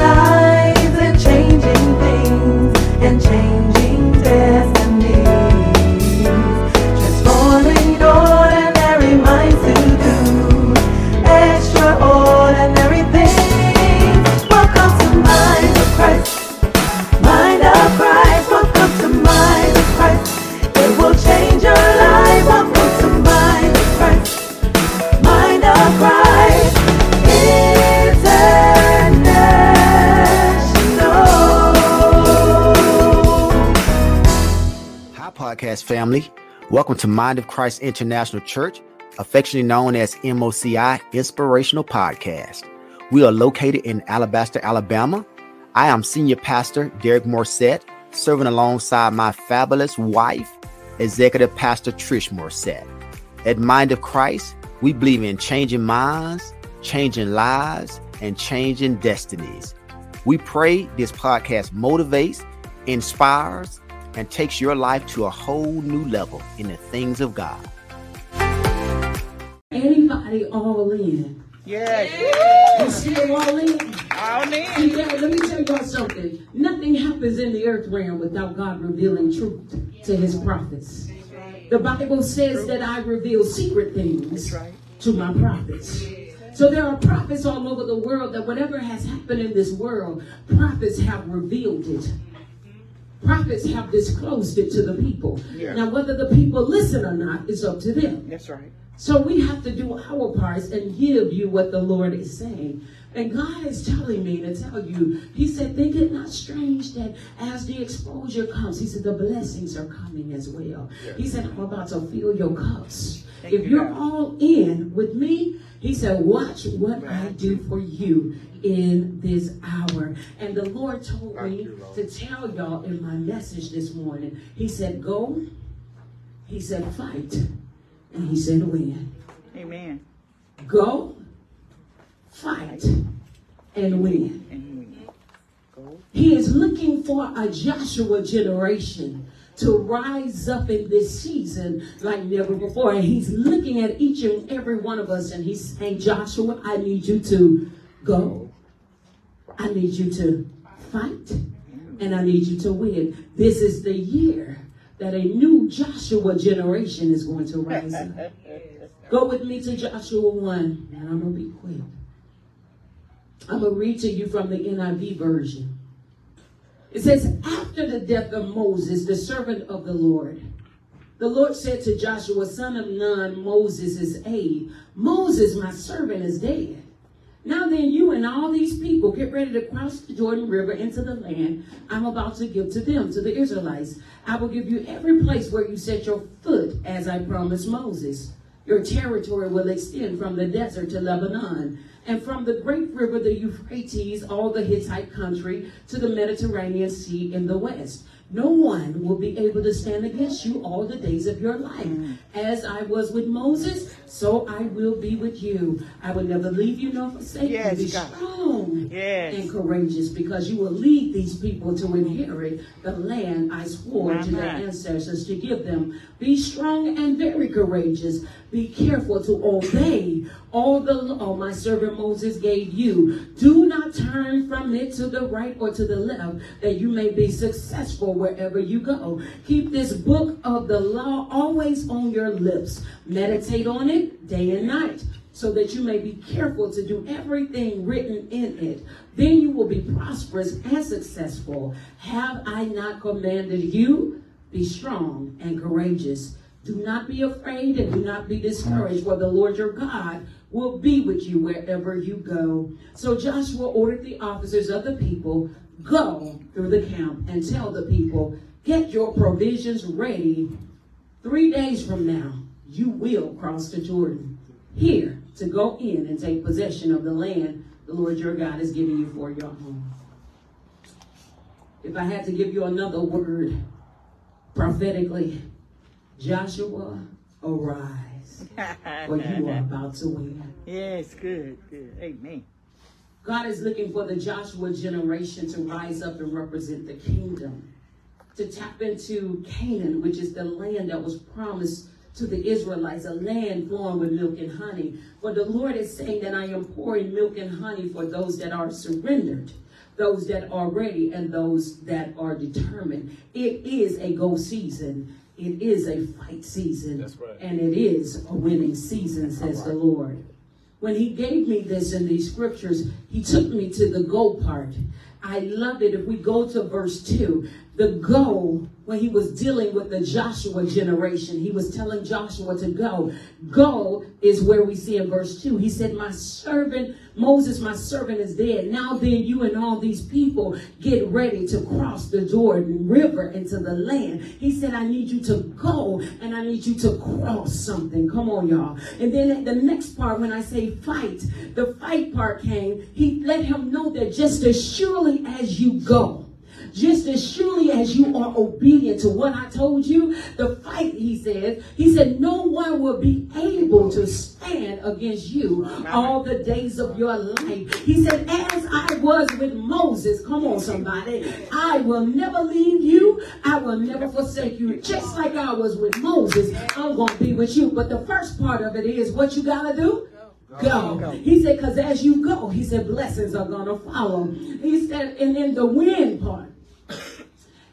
lives family. Welcome to Mind of Christ International Church, affectionately known as MOCI Inspirational Podcast. We are located in Alabaster, Alabama. I am Senior Pastor Derek Morrissette, serving alongside my fabulous wife, Executive Pastor Trish Morrissette. At Mind of Christ, we believe in changing minds, changing lives, and changing destinies. We pray this podcast motivates, inspires, and takes your life to a whole new level in the things of God. Anybody all in? Yes. You still all in? All See, in. Dad, let me tell you all something. Nothing happens in the earth realm without God revealing truth to his prophets. The Bible says that I reveal secret things to my prophets. So there are prophets all over the world that whatever has happened in this world, prophets have revealed it. Prophets have disclosed it to the people. Yeah. Now, whether the people listen or not is up to them. That's right. So we have to do our parts and give you what the Lord is saying. And God is telling me to tell you, He said, think it not strange that as the exposure comes, He said, the blessings are coming as well. He said, I'm about to fill your cups. Thank if you, you're God. all in with me, He said, watch what I do for you in this hour. And the Lord told me to tell y'all in my message this morning, He said, go. He said, fight. And He said, win. Amen. Go, fight, and win. And go. He is looking for a Joshua generation to rise up in this season like never before. And he's looking at each and every one of us and he's saying, Joshua, I need you to go. I need you to fight. And I need you to win. This is the year that a new Joshua generation is going to rise up. Go with me to Joshua 1, and I'm going to be quick. I'm going to read to you from the NIV version. It says, After the death of Moses, the servant of the Lord, the Lord said to Joshua, son of Nun, Moses' aide, Moses, my servant, is dead. Now then, you and all these people get ready to cross the Jordan River into the land I'm about to give to them, to the Israelites. I will give you every place where you set your foot, as I promised Moses. Your territory will extend from the desert to Lebanon, and from the great river, the Euphrates, all the Hittite country, to the Mediterranean Sea in the west. No one will be able to stand against you all the days of your life. As I was with Moses, so I will be with you. I will never leave you nor forsake Yes, you. Be strong Yes. and courageous because you will lead these people to inherit the land I swore to their Uh-huh. ancestors to give them. Be strong and very courageous. Be careful to obey all the law my servant Moses gave you. Do not turn from it to the right or to the left, that you may be successful wherever you go. Keep this book of the law always on your lips. Meditate on it day and night so that you may be careful to do everything written in it. Then you will be prosperous and successful. Have I not commanded you? Be strong and courageous. Do not be afraid and do not be discouraged, for the Lord your God will be with you wherever you go. So Joshua ordered the officers of the people, go through the camp and tell the people, get your provisions ready. Three days from now, you will cross the Jordan here to go in and take possession of the land the Lord your God is giving you for your home. If I had to give you another word prophetically, Joshua, arise, for you are about to win. Yes, good, good. Amen. God is looking for the Joshua generation to rise up and represent the kingdom, to tap into Canaan, which is the land that was promised to the Israelites, a land flowing with milk and honey. For the Lord is saying that I am pouring milk and honey for those that are surrendered, those that are ready and those that are determined. It is a go season. It is a fight season. That's right. And it is a winning season, says the Lord. When he gave me this in these scriptures, he took me to the go part. I love it. If we go to verse 2, the go, when he was dealing with the Joshua generation, he was telling Joshua to go. Go is where we see in verse 2. He said, My servant, Moses, my servant is dead. Now then, you and all these people get ready to cross the Jordan River into the land. He said, I need you to go and I need you to cross something. Come on, y'all. And then the next part, when I say fight, the fight part came. He let him know that just as surely as you go, just as surely as you are obedient to what I told you, the fight, he said, he said, no one will be able to stand against you all the days of your life. He said, as I was with Moses, come on, somebody, I will never leave you, I will never forsake you. Just like I was with Moses, I'm going to be with you. But the first part of it is what you got to do? Go. He said, because as you go, he said, blessings are going to follow. He said, and then the wind part,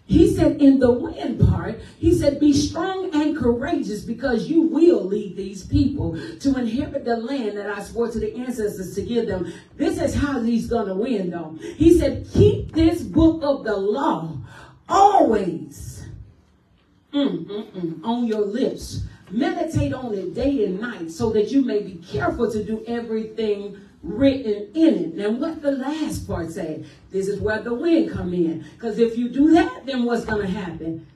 he said, in the wind part, he said, be strong and courageous because you will lead these people to inherit the land that I swore to the ancestors to give them. This is how he's going to win, though. He said, keep this book of the law always mm, mm, mm, on your lips. Meditate on it day and night so that you may be careful to do everything written in it. Now, what the last part say? This is where the wind come in. Because if you do that, then what's going to happen?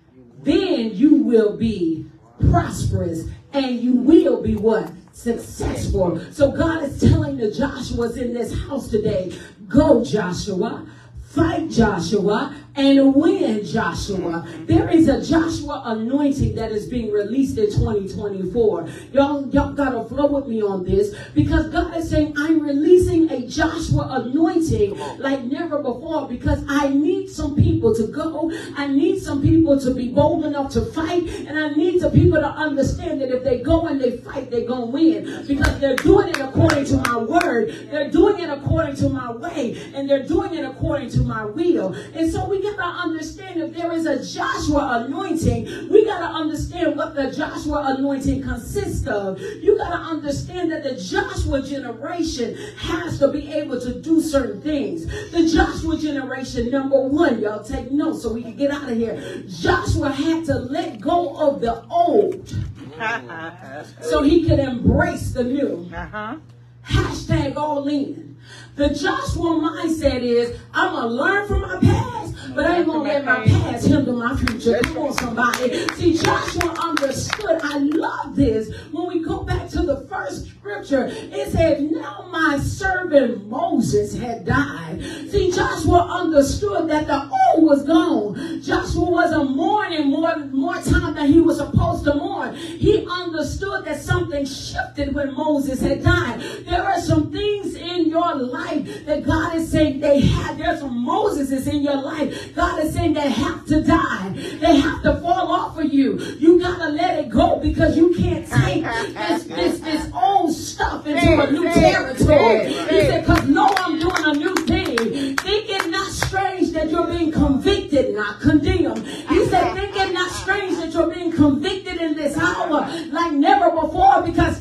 Then you will be prosperous and you will be what? Successful. So God is telling the Joshua's in this house today, go Joshua, fight Joshua, and win Joshua. There is a Joshua anointing that is being released in 2024. Y'all, y'all gotta flow with me on this because God is saying, I'm releasing a Joshua anointing like never before because I need some people to go. I need some people to be bold enough to fight. And I need some people to understand that if they go and they fight, they're gonna win because they're doing it according to my word. They're doing it according to my way and they're doing it according to my will. And so we got to understand if there is a Joshua anointing, we got to understand what the Joshua anointing consists of. You got to understand that the Joshua generation has to be able to do certain things. The Joshua generation, number one, y'all take notes so we can get out of here. Joshua had to let go of the old so he could embrace the new. Uh-huh. Hashtag all in. The Joshua mindset is I'm gonna learn from my past, but I ain't gonna let my past hinder my future. Come on, somebody. See, Joshua understood. I love this. When we go back to the first scripture, it said, Now my servant Moses had died. See, Joshua understood that the old was gone. Joshua wasn't mourning more, more time than he was supposed to mourn. He understood that something shifted when Moses had died. There are some things in your life that God is saying they have. There's some Moseses in your life. God is saying they have to die. They have to fall off of you. You gotta let it go because you can't take this this this old stuff into a new territory. He said, because no, I'm doing a new thing. Think it not strange that you're being convicted, not condemned. He said, think it not strange that you're being convicted in this hour like never before because there is a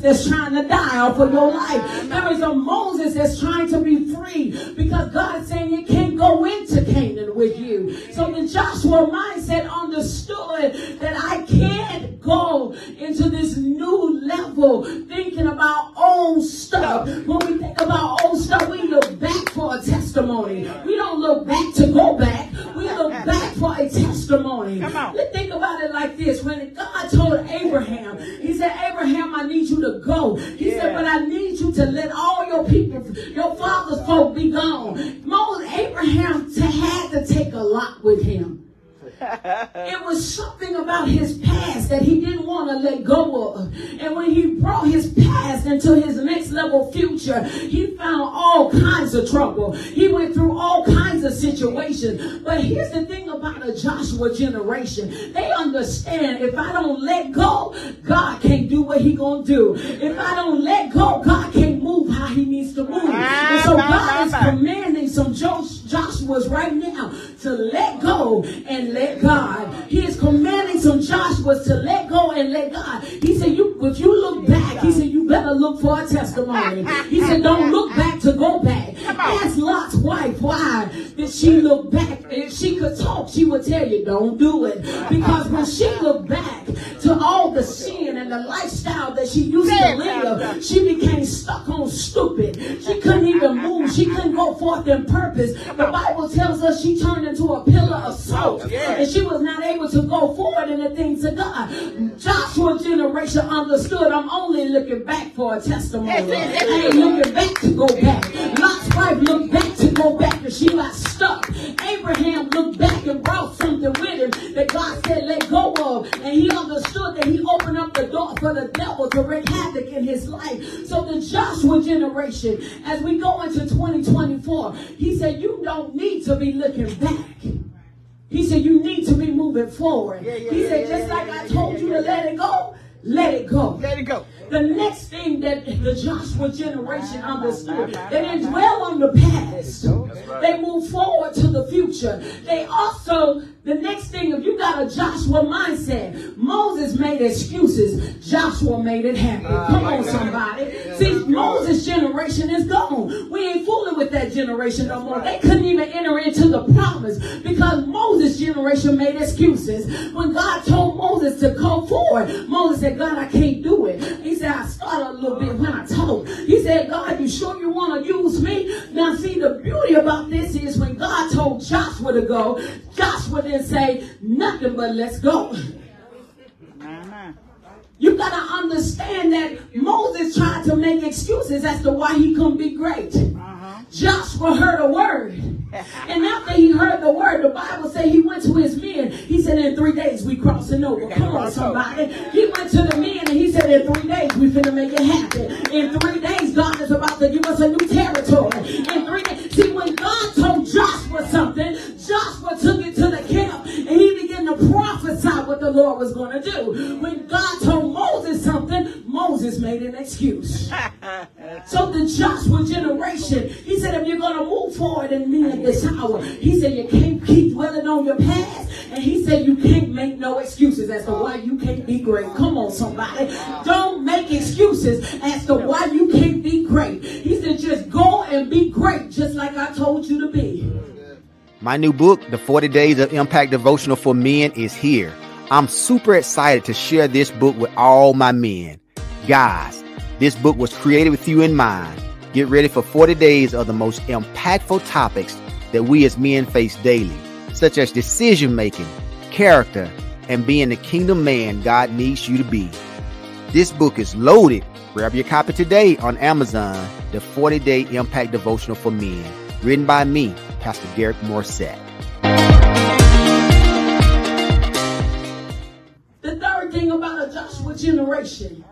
That's trying to die off of your life. There is a Moses that's trying to be free because God is saying past that he didn't want to let go of. And when he brought his past into his next level future, he found all kinds of trouble. He went through all kinds of situations. But here's the thing about a Joshua generation. They understand if I don't let go, God can't do what he gonna do. If I don't let go, God can't move how he needs to move. And so ah, God is ah, ah, commanding some Jo- Joshua's right now to let go and let God. He is commanding some Joshua's to let go and let God. He said, you, if you look back, he said, you better look for a testimony. He said, don't look back to go back. Ask Lot's wife why did she look back. If she could talk, she would tell you, don't do it. Because when she looked back to all the sin and the lifestyle that she used to live, she became stuck on stupid. She couldn't even move. She couldn't go forth in purpose. The Bible tells us she turned into a pillar of salt. And she was not the things of God. Joshua's generation understood I'm only looking back for a testimony. I ain't looking back to go back. Lot's wife looked back to go back and she got stuck. Abraham looked back and brought something with him that God said let go of. And he understood that he opened up the door for the devil to wreak havoc in his life. So the Joshua generation, as we go into 2024, he said, you don't need to be looking back. He said, you need to be moving forward. Yeah, yeah, he said, just like I told you to let it go, let it go. Let it go. The next thing that the Joshua generation understood, they didn't dwell on the past. They moved forward to the future. They also, the next thing, if you got a Joshua mindset, Moses made excuses. Joshua made it happen. Come on, somebody. See, Moses' generation is gone. We ain't fooling with that generation no more. They couldn't even enter into the promise because Moses' generation made excuses. When God told Moses to come forward, Moses said, God, I can't do it. He said, I started a little bit when I told. He said, God, you sure you want to use me? Now, see, the beauty about this is when God told Joshua to go, Joshua didn't say nothing but let's go. Uh-huh. You got to understand that Moses tried to make excuses as to why he couldn't be great. Joshua heard a word. And after he heard the word, the Bible said he went to his men. He said, in three days we crossing over. Come on, somebody. He went to the men and he said, in three days we finna make it happen. In three days, God is about to give us a new territory. In three days. See, when God told Joshua something, Joshua took it to the camp and he began to prophesy what the Lord was going to do. When God told Moses something, Moses made an excuse. So the Joshua generation, going to move forward in me in this hour, he said, you can't keep dwelling on your past. And he said, you can't make no excuses as to why you can't be great. Come on, somebody. Don't make excuses as to why you can't be great. He said, just go and be great, just like I told you to be. My new book, The 40 Days of Impact Devotional for Men, is here. I'm super excited to share this book with all my men. Guys, this book was created with you in mind. Get ready for 40 days of the most impactful topics that we as men face daily, such as decision making, character, and being the kingdom man God needs you to be. This book is loaded. Grab your copy today on Amazon, The 40 Day Impact Devotional for Men, written by me, Pastor Derek Morrissette. The third thing about a Joshua generation,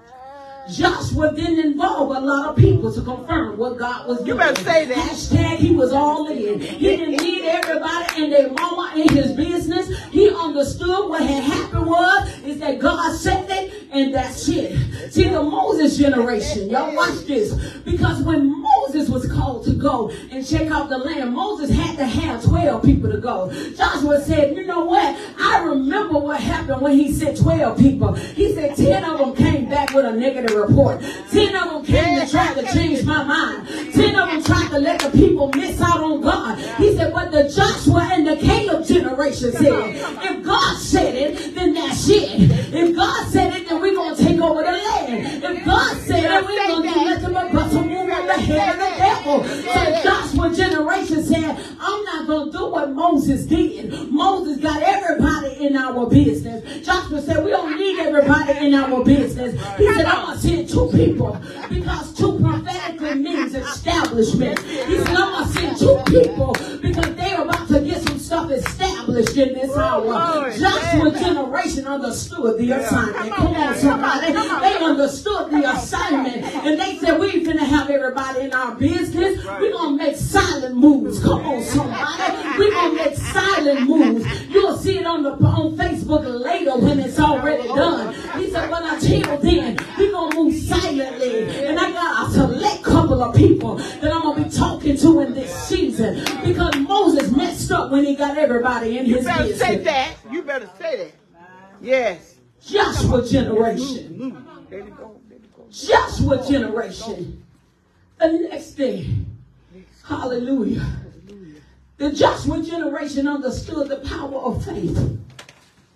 Joshua didn't involve a lot of people to confirm what God was doing. You better say that. Hashtag he was all in. He didn't need everybody and their mama in his business. He understood what had happened was is that God said it and that's it. See the Moses generation, y'all watch this. Because when Moses was called to go and check out the land, Moses had to have 12 people to go. Joshua said, you know what? I remember what happened when he said 12 people. He said 10 of them came back with a negative report. 10 of them came to try to change my mind. 10 of them tried to let the people miss out on God. He said, but the Joshua and the Caleb generation said, if God said it, then that's it. If God said it, then we're going to take over the land. If God said it, we're going to generation said, I'm not going to do what Moses did. Moses got everybody in our business. Joshua said, we don't need everybody in our business. He said, I'm going to send two people because two prophetically means establishment. He said, I'm going to send two people stuff established in this hour. Lord, Joshua generation understood the assignment. Come on, somebody. They understood the assignment. And they said, we ain't finna have everybody in our business. We're going to make silent moves. Come on, somebody. We're going to make silent moves. You'll see it on the on Facebook later when it's already done. He said, but until then, we're going to move up when he got everybody in You his better business. say that. You better say that. Yes. Joshua generation. Move. There you go. There you go. Joshua generation. The next thing, hallelujah. The Joshua generation understood the power of faith.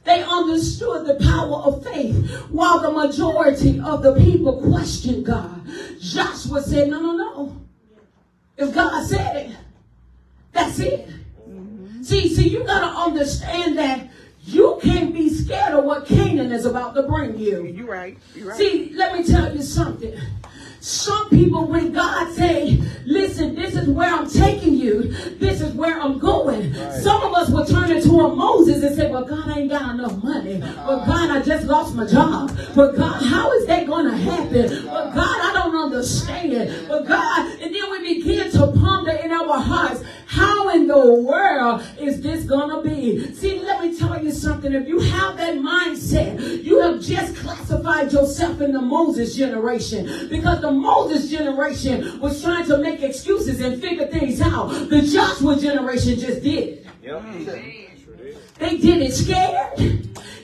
They understood the power of faith while the majority of the people questioned God. Joshua said, No, no, no. If God said it, that's it. See, see, you gotta understand that you can't be scared of what Canaan is about to bring you. You right. You right. See, let me tell you something. Some people, when God say, listen, this is where I'm taking you, this is where I'm going. Some of us will turn into a Moses and say, well, God, I ain't got enough money. But God, I just lost my job. But God, how is that going to happen? Tell. If you have that mindset, you have just classified yourself in the Moses generation because the Moses generation was trying to make excuses and figure things out. The Joshua generation just did it. They did it scared.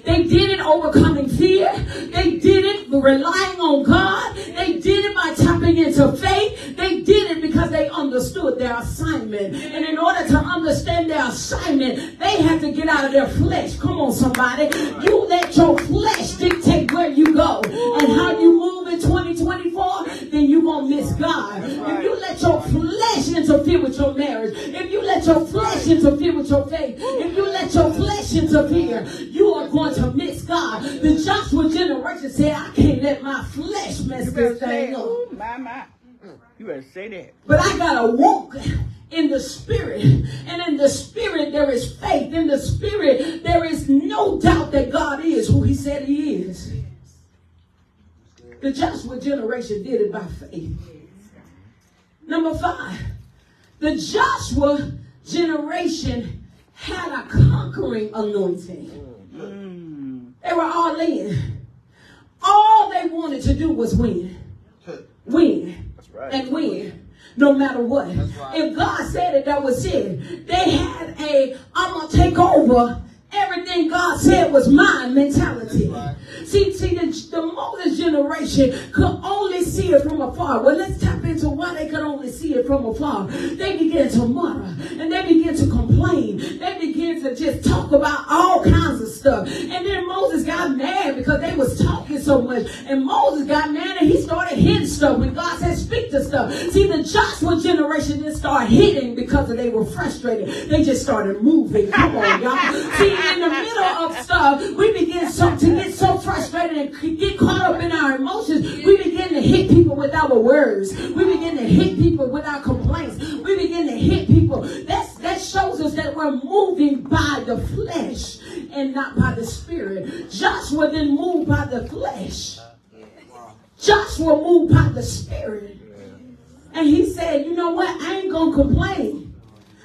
They did it overcoming fear. They did it relying on God. They did it by tapping into faith. They did it because they understood their assignment. And in order to understand their assignment, they had to get out of their flesh. Come on, somebody. You let your flesh dictate where you go and how you move in 2024, then you're going to miss God. If you let your flesh interfere with your marriage, if you let your flesh interfere with your faith, if you let your flesh interfere, going to miss God. The Joshua generation said, I can't let my flesh mess this thing up. Ooh, my, my. You better say that. But I gotta walk in the spirit. And in the spirit there is faith. In the spirit there is no doubt that God is who he said he is. The Joshua generation did it by faith. Number five, the Joshua generation had a conquering anointing. They were all in. All they wanted to do was win. Win. And win. No matter what. If God said it, that was it. They had a I'm gonna take over. Everything God said was mine mentality. See, see, the, the Moses generation could only see it from afar. Well, let's tap into why they could only see it from afar. They began to mutter and they began to complain. They began to just talk about all kinds of stuff. And then Moses got mad because they was talking so much. And Moses got mad and he started hitting stuff when God said speak to stuff. See, the Joshua generation didn't start hitting because they were frustrated. They just started moving. Come on, y'all. See, in the middle of stuff, we begin so, to get so frustrated and get caught up in our emotions. We begin to hit people with our words. We begin to hit people with our complaints. We begin to hit people. That's, that shows us that we're moving by the flesh and not by the spirit. Joshua didn't move by the flesh. Joshua moved by the spirit. And he said, you know what? I ain't going to complain.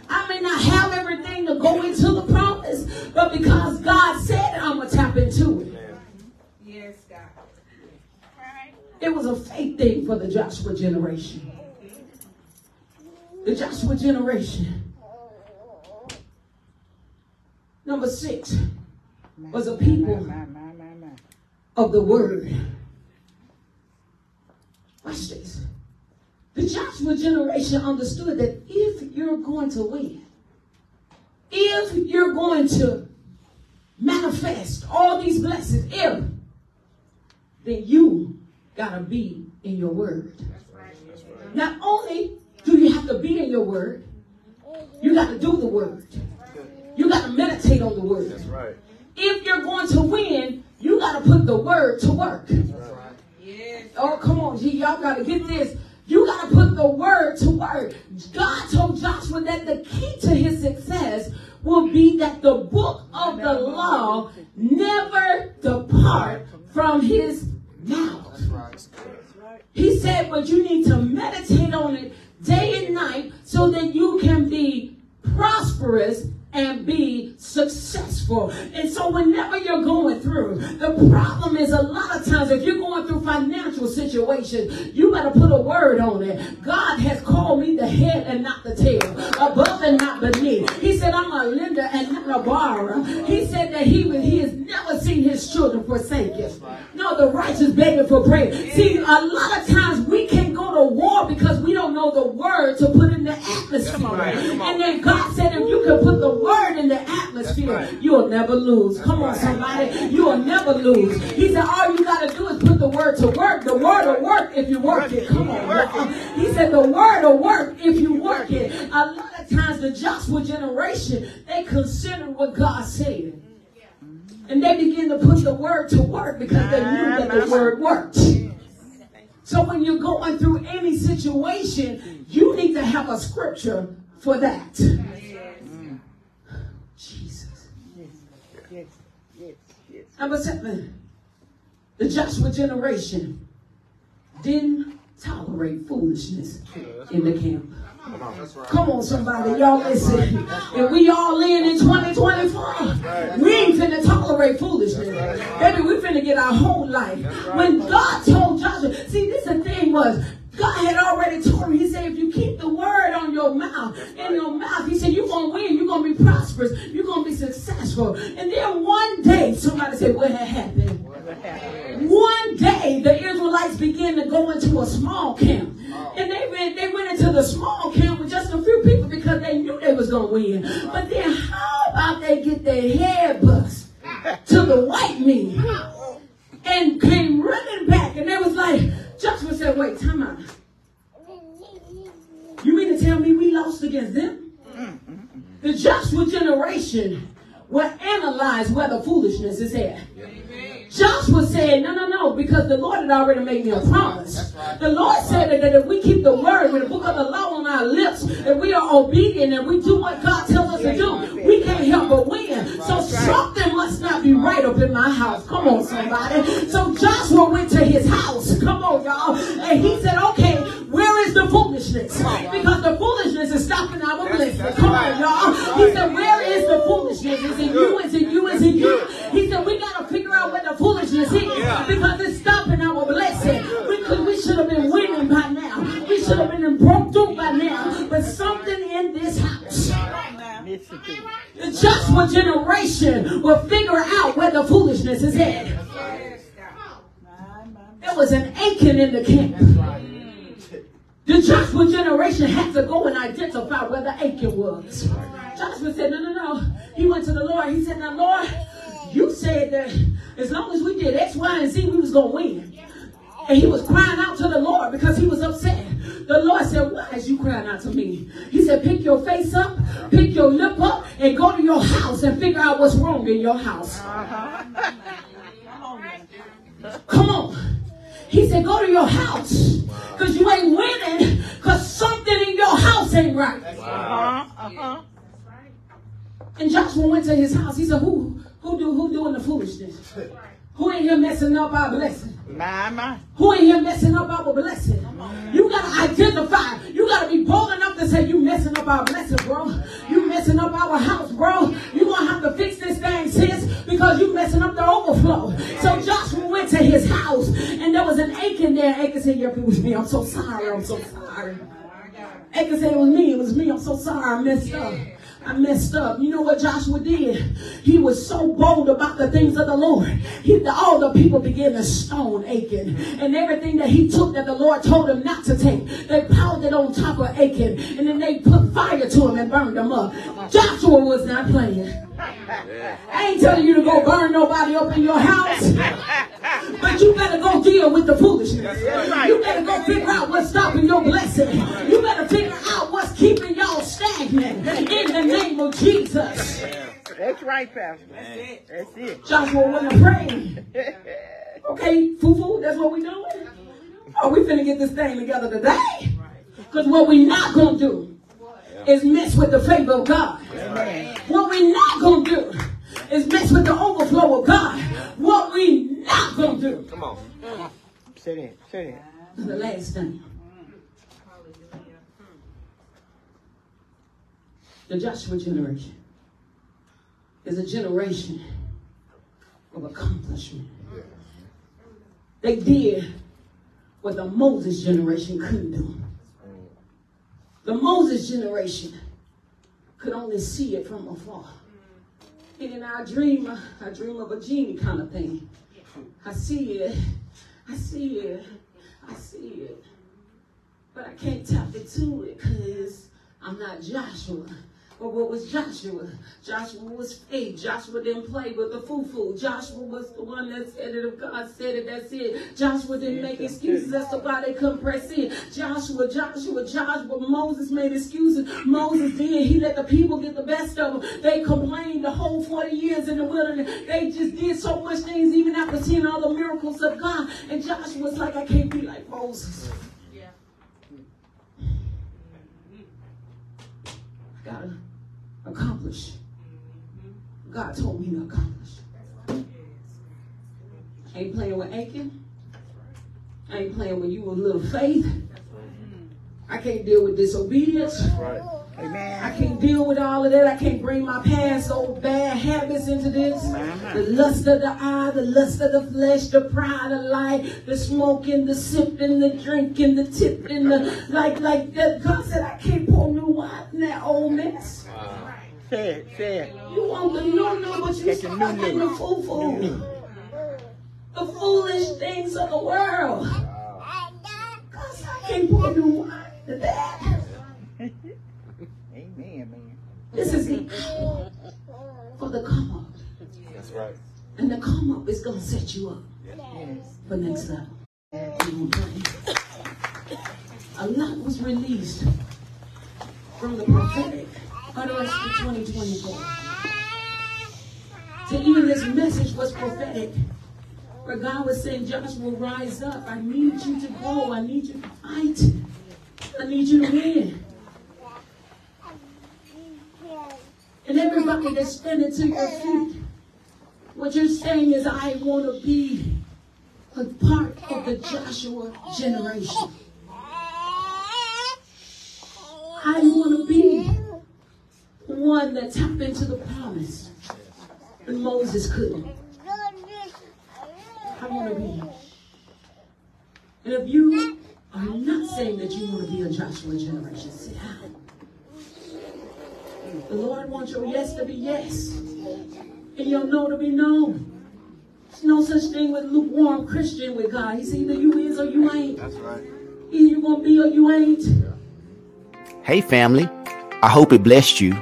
I may not have everything to go into the promise, but because God said it, I'm going to tap into it. Yes, God. It was a faith thing for the Joshua generation. The Joshua generation. Number six was a people of the word. Watch this. The Joshua generation understood that if you're going to win, if you're going to manifest all these blessings, if, then you gotta be in your word. Not only do you have to be in your word, you gotta do the word. You gotta meditate on the word. Right. If you're going to win, you gotta put the word to work. Yes. Oh, come on, G. Y'all got to get this. You got to put the word to work. God told Joshua that the key to his success will be that the book of the law never depart from his mouth. He said, but you need to meditate on it day and night so that you can be prosperous and be successful. And so whenever you're going through, the problem is a lot of times if you're going through financial situations, you better put a word on it. God has called me the head and not the tail, above and not beneath. He said, I'm a lender and not a borrower. He said that he, he has never seen his children forsaken. No, the righteous begging for prayer. See, a lot of times we war because we don't know the word to put in the atmosphere. And then God said, if you can put the word in the atmosphere, you'll never lose. Come on, somebody. You'll never lose. He said, all you got to do is put the word to work. The word will work if you work it. Come on. y'all. He said, the word will work if you work it. A lot of times, the Joshua generation, they consider what God said. And they begin to put the word to work because they knew that the word worked. So when you're going through any situation, you need to have a scripture for that. Jesus. Yes, yes, yes. Number seven, the Joshua generation didn't tolerate foolishness in the camp. Come on, somebody, y'all listen. And we all in in 2024. Tolerate foolishness. Baby, we finna get our whole life. When God told Joshua, see, this the thing was, God had already told him, he said, if you keep the word on your mouth, in your mouth, he said, you're going to win, you're going to be prosperous, you're going to be successful. And then one day, somebody said, what had happened? One day, the Israelites began to go into a small camp. And they went, they went into the small camp with just a few people because they knew they was going to win. But then how about they get their head bust to the white men and came running back and they was like, Joshua said, wait, time out. You mean to tell me we lost against them? The Joshua generation will analyze where the foolishness is at. Joshua said, no, no, no, because the Lord had already made me a promise. The Lord said that, that if we keep the word with the book of the law on our lips, and we are obedient and we do what God tells us to do, we can't help but win. So something must not be right up in my house. Come on, somebody. So Joshua went to his house. Come on, y'all. And he said, okay, where is the foolishness? Because the foolishness is stopping our blessing. Come on, y'all. He said, where is the foolishness? Is it you, it's in you, it's in you. He said, we got to figure out where the foolishness is because it's The generation will figure out where the foolishness is at. There was an Achan in the camp. The Joshua generation had to go and identify where the Achan was. Joshua said, No, no, no. He went to the Lord. He said, Now, Lord, you said that as long as we did X, Y, and Z, we was going to win. And he was crying out to the Lord because he was upset. The Lord said, Why is you crying out to me? He said, Pick your face up, pick your lip up, and go to your house and figure out what's wrong in your house. Come on. He said, Go to your house because you ain't winning because something in your house ain't right. Uh-huh, uh-huh. And Joshua went to his house. He said, Who, who, do, who doing the foolishness? Who ain't here messing up our blessing? My, my. Who ain't here messing up our blessing? You gotta identify. You gotta be bold enough to say you messing up our blessing, bro. You messing up our house, bro. You gonna have to fix this thing, sis, because you messing up the overflow. So Joshua went to his house, and there was an Achan there. Achan said, "Yep, it was me. I'm so sorry. I'm so sorry." Achan said, "It was me. It was me. I'm so sorry. I messed up." I messed up. You know what Joshua did? He was so bold about the things of the Lord. He, all the people began to stone Achan. And everything that he took that the Lord told him not to take, they piled it on top of Achan. And then they put fire to him and burned him up. Joshua was not playing. I ain't telling you to go burn nobody up in your house. But you better go deal with the foolishness. You better go figure out what's stopping your blessing. You better figure out what's keeping y'all stagnant. In the name of Jesus. That's right, Pastor. That's it. That's it. Joshua wasn't afraid. Okay, foo-foo, that's what we doing? Oh, we finna get this thing together today. Because what we not gonna do is mess with the favor of God. What we not gonna do is mess with the overflow of God. What we not gonna do. Come on. Say that. Say that. is the last thing. The Joshua generation. is a generation of accomplishment. They did what the Moses generation couldn't do. The Moses generation could only see it from afar. And in our dream, I dream of a genie kind of thing. I see it, I see it, I see it. But I can't tap into it because I'm not Joshua. But what was Joshua? Joshua was faith. Joshua didn't play with the foo-foo. Joshua was the one that said it. If God said it, that's it. Joshua didn't make excuses as to why they couldn't press in. Joshua, Joshua, Joshua, Moses made excuses. Moses did. He let the people get the best of them. They complained the whole 40 years in the wilderness. They just did so much things even after seeing all the miracles of God. And Joshua was like, I can't be like Moses. I gotta accomplish. God told me to accomplish. I ain't playing with Achan. I ain't playing with you with little faith. I can't deal with disobedience. I Amen. I can't deal with all of that. I can't bring my past old bad habits into this. The lust of the eye, the lust of the flesh, the pride of life, the smoking, the sipping, the drinking, the tipping, the like, like that. God said, I can't pour new wine in that old mess. Say it, say it. You want the new new, but you Get the new getting new. the foo New new. The foolish things of the world. God said, I can't pour new wine to that. Amen, man. This is the hour for the come up. That's right. And the come up is going to set you up Yes. for next level. A lot was released from the prophetic utterance for 2024. So even this message was prophetic. Where God was saying, Joshua, rise up. I need you to go. I need you to fight. I need you to win. And everybody that's standing to your feet, what you're saying is, I want to be a part of the Joshua generation. I want to be one that tap into the promise. And Moses couldn't. I want to be. And if you are not saying that you want to be a Joshua generation, say how. The Lord wants your yes to be yes. And your no to be no. There's no such thing with lukewarm Christian with God. He's either you is or you ain't. That's right. Either you gonna be or you ain't. Hey, family. I hope it blessed you.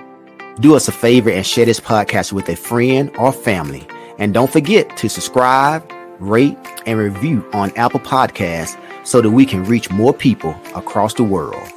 Do us a favor and share this podcast with a friend or family. And don't forget to subscribe, rate, and review on Apple Podcasts so that we can reach more people across the world.